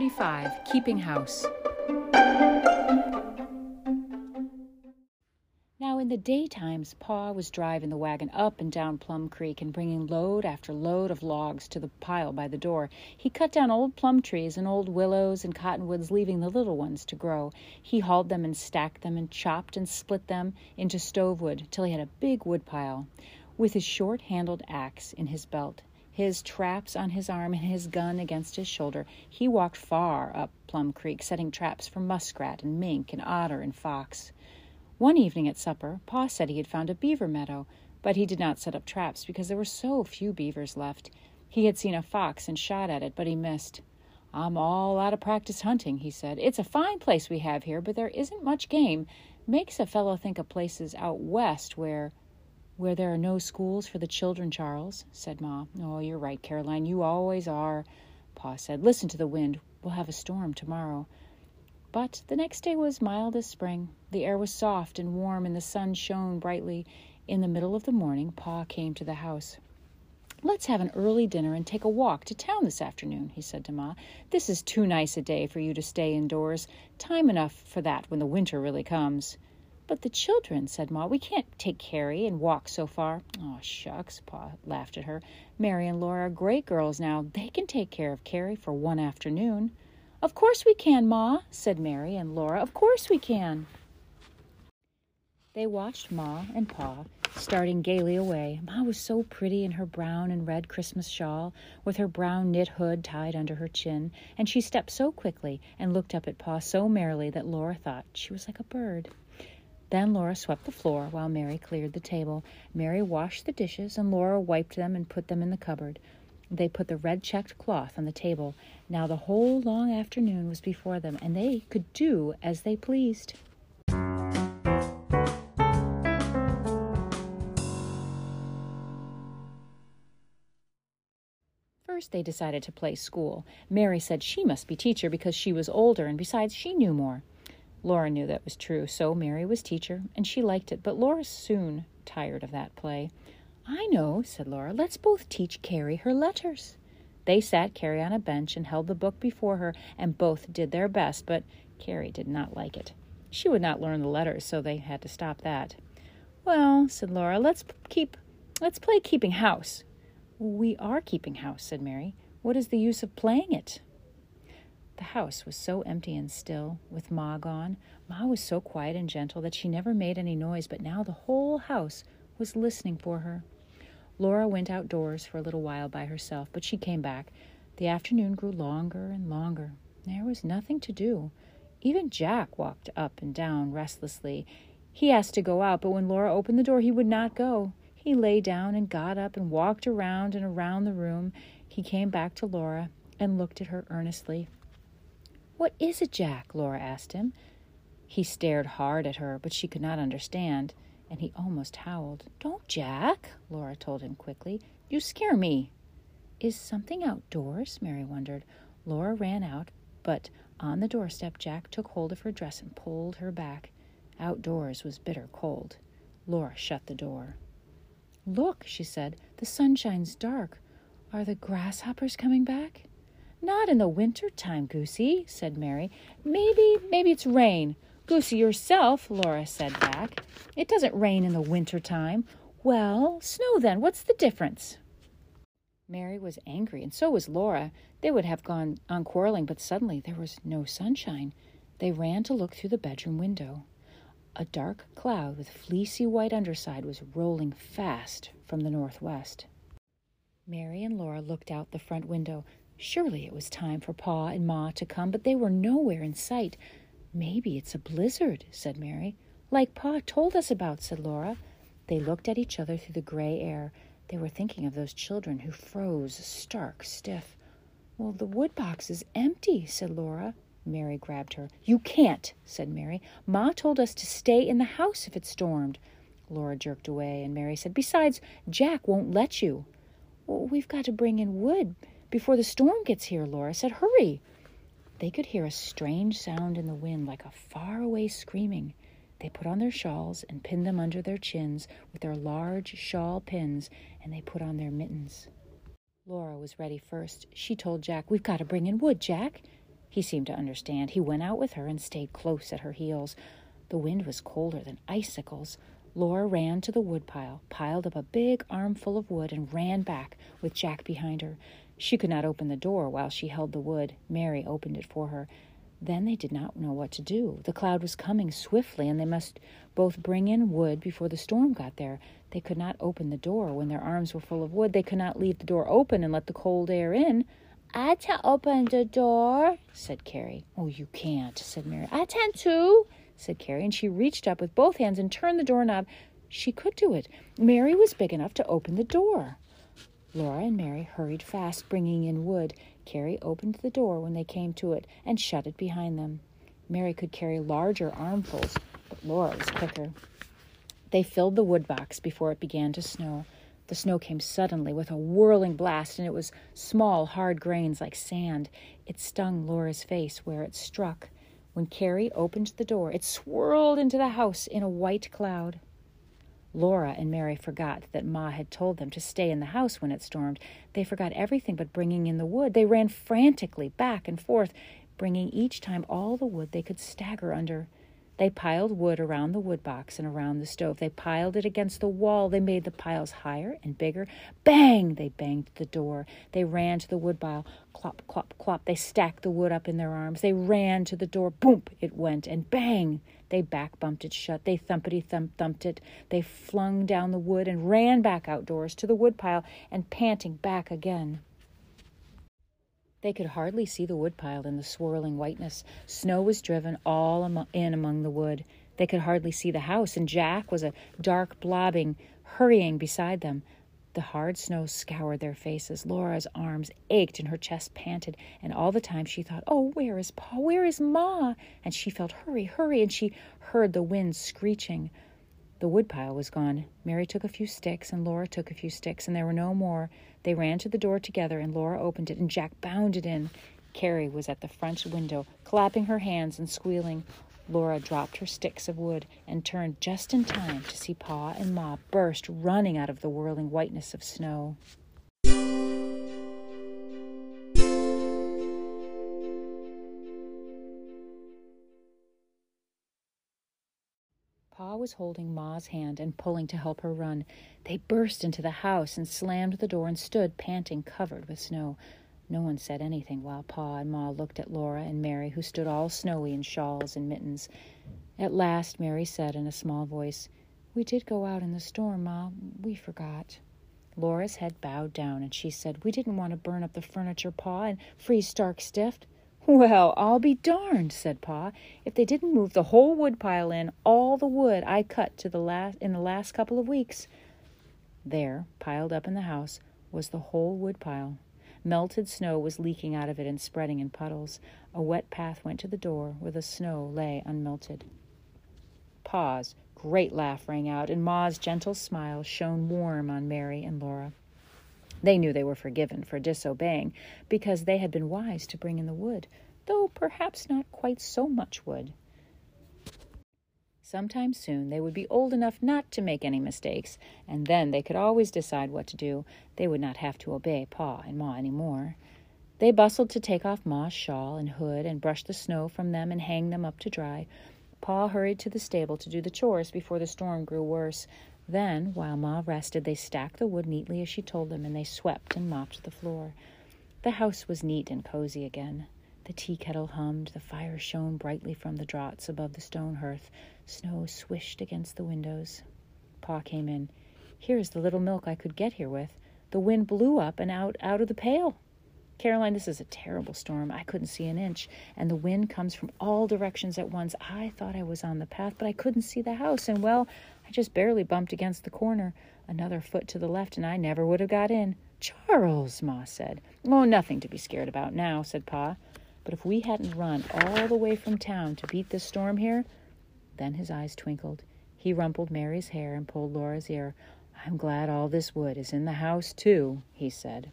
35 Keeping House. Now, in the daytimes, Pa was driving the wagon up and down Plum Creek and bringing load after load of logs to the pile by the door. He cut down old plum trees and old willows and cottonwoods, leaving the little ones to grow. He hauled them and stacked them and chopped and split them into stove wood till he had a big wood pile. With his short handled axe in his belt, his traps on his arm and his gun against his shoulder, he walked far up Plum Creek, setting traps for muskrat and mink and otter and fox. One evening at supper, Pa said he had found a beaver meadow, but he did not set up traps because there were so few beavers left. He had seen a fox and shot at it, but he missed. I'm all out of practice hunting, he said. It's a fine place we have here, but there isn't much game. Makes a fellow think of places out west where where there are no schools for the children, Charles, said Ma. Oh, you're right, Caroline. You always are. Pa said, Listen to the wind. We'll have a storm tomorrow. But the next day was mild as spring. The air was soft and warm, and the sun shone brightly. In the middle of the morning, Pa came to the house. Let's have an early dinner and take a walk to town this afternoon, he said to Ma. This is too nice a day for you to stay indoors. Time enough for that when the winter really comes. But the children, said Ma, we can't take Carrie and walk so far. Oh, shucks, Pa laughed at her. Mary and Laura are great girls now. They can take care of Carrie for one afternoon. Of course we can, Ma, said Mary and Laura. Of course we can. They watched Ma and Pa starting gaily away. Ma was so pretty in her brown and red Christmas shawl, with her brown knit hood tied under her chin, and she stepped so quickly and looked up at Pa so merrily that Laura thought she was like a bird. Then Laura swept the floor while Mary cleared the table. Mary washed the dishes, and Laura wiped them and put them in the cupboard. They put the red checked cloth on the table. Now the whole long afternoon was before them, and they could do as they pleased. First, they decided to play school. Mary said she must be teacher because she was older, and besides, she knew more. Laura knew that was true, so Mary was teacher, and she liked it, but Laura soon tired of that play. I know, said Laura. Let's both teach Carrie her letters. They sat Carrie on a bench and held the book before her, and both did their best, but Carrie did not like it. She would not learn the letters, so they had to stop that. Well, said Laura, let's keep let's play keeping house. We are keeping house, said Mary. What is the use of playing it? The house was so empty and still, with Ma gone. Ma was so quiet and gentle that she never made any noise, but now the whole house was listening for her. Laura went outdoors for a little while by herself, but she came back. The afternoon grew longer and longer. There was nothing to do. Even Jack walked up and down restlessly. He asked to go out, but when Laura opened the door, he would not go. He lay down and got up and walked around and around the room. He came back to Laura and looked at her earnestly. What is it, Jack? Laura asked him. He stared hard at her, but she could not understand and he almost howled. Don't, Jack, Laura told him quickly. You scare me. Is something outdoors? Mary wondered. Laura ran out, but on the doorstep, Jack took hold of her dress and pulled her back. Outdoors was bitter cold. Laura shut the door. Look, she said, the sunshine's dark. Are the grasshoppers coming back? Not in the winter time, Goosey, said Mary. Maybe, maybe it's rain. Goosey yourself, Laura said back. It doesn't rain in the winter time. Well, snow then. What's the difference? Mary was angry, and so was Laura. They would have gone on quarreling, but suddenly there was no sunshine. They ran to look through the bedroom window. A dark cloud with fleecy white underside was rolling fast from the northwest. Mary and Laura looked out the front window. Surely it was time for Pa and Ma to come, but they were nowhere in sight. Maybe it's a blizzard, said Mary. Like Pa told us about, said Laura. They looked at each other through the gray air. They were thinking of those children who froze stark stiff. Well, the wood box is empty, said Laura. Mary grabbed her. You can't, said Mary. Ma told us to stay in the house if it stormed. Laura jerked away, and Mary said, Besides, Jack won't let you. Well, we've got to bring in wood before the storm gets here, Laura said. Hurry. They could hear a strange sound in the wind like a far-away screaming. They put on their shawls and pinned them under their chins with their large shawl pins, and they put on their mittens. Laura was ready first. She told Jack, We've got to bring in wood, Jack. He seemed to understand. He went out with her and stayed close at her heels. The wind was colder than icicles. Laura ran to the woodpile, piled up a big armful of wood, and ran back, with Jack behind her. She could not open the door while she held the wood. Mary opened it for her. Then they did not know what to do. The cloud was coming swiftly, and they must both bring in wood before the storm got there. They could not open the door when their arms were full of wood. They could not leave the door open and let the cold air in. I can open the door, said Carrie. Oh, you can't, said Mary. I can too, said Carrie, and she reached up with both hands and turned the doorknob. She could do it. Mary was big enough to open the door. Laura and Mary hurried fast, bringing in wood. Carrie opened the door when they came to it and shut it behind them. Mary could carry larger armfuls, but Laura was quicker. They filled the wood box before it began to snow. The snow came suddenly with a whirling blast, and it was small, hard grains like sand. It stung Laura's face where it struck. When Carrie opened the door, it swirled into the house in a white cloud. Laura and Mary forgot that Ma had told them to stay in the house when it stormed. They forgot everything but bringing in the wood. They ran frantically back and forth, bringing each time all the wood they could stagger under. They piled wood around the wood box and around the stove. They piled it against the wall. They made the piles higher and bigger. Bang! They banged the door. They ran to the wood pile. Clop, clop, clop. They stacked the wood up in their arms. They ran to the door. Boom! It went. And bang! They back bumped it shut. They thumpity thump thumped it. They flung down the wood and ran back outdoors to the wood pile and panting back again. They could hardly see the woodpile in the swirling whiteness. Snow was driven all in among the wood. They could hardly see the house, and Jack was a dark blobbing, hurrying beside them. The hard snow scoured their faces. Laura's arms ached and her chest panted, and all the time she thought, Oh, where is Pa? Where is Ma? And she felt, Hurry, hurry, and she heard the wind screeching. The woodpile was gone. Mary took a few sticks, and Laura took a few sticks, and there were no more. They ran to the door together, and Laura opened it, and Jack bounded in. Carrie was at the front window, clapping her hands and squealing. Laura dropped her sticks of wood and turned just in time to see Pa and Ma burst running out of the whirling whiteness of snow. Pa was holding Ma's hand and pulling to help her run. They burst into the house and slammed the door and stood panting, covered with snow. No one said anything while Pa and Ma looked at Laura and Mary, who stood all snowy in shawls and mittens. At last, Mary said in a small voice, We did go out in the storm, Ma. We forgot. Laura's head bowed down, and she said, We didn't want to burn up the furniture, Pa, and freeze stark stiff. Well, I'll be darned, said Pa, if they didn't move the whole woodpile in, all the wood I cut to the last in the last couple of weeks. There, piled up in the house, was the whole woodpile. Melted snow was leaking out of it and spreading in puddles. A wet path went to the door where the snow lay unmelted. Pa's great laugh rang out, and Ma's gentle smile shone warm on Mary and Laura. They knew they were forgiven for disobeying because they had been wise to bring in the wood, though perhaps not quite so much wood. Sometime soon they would be old enough not to make any mistakes, and then they could always decide what to do. They would not have to obey Pa and Ma any more. They bustled to take off Ma's shawl and hood and brush the snow from them and hang them up to dry. Pa hurried to the stable to do the chores before the storm grew worse. Then, while Ma rested, they stacked the wood neatly as she told them, and they swept and mopped the floor. The house was neat and cozy again. The tea kettle hummed, the fire shone brightly from the draughts above the stone hearth. Snow swished against the windows. Pa came in. Here is the little milk I could get here with. The wind blew up and out out of the pail. Caroline, this is a terrible storm. I couldn't see an inch, and the wind comes from all directions at once. I thought I was on the path, but I couldn't see the house, and well, I just barely bumped against the corner. Another foot to the left, and I never would have got in. Charles, Ma said. Oh, nothing to be scared about now, said Pa. But if we hadn't run all the way from town to beat this storm here, then his eyes twinkled. He rumpled Mary's hair and pulled Laura's ear. I'm glad all this wood is in the house, too, he said.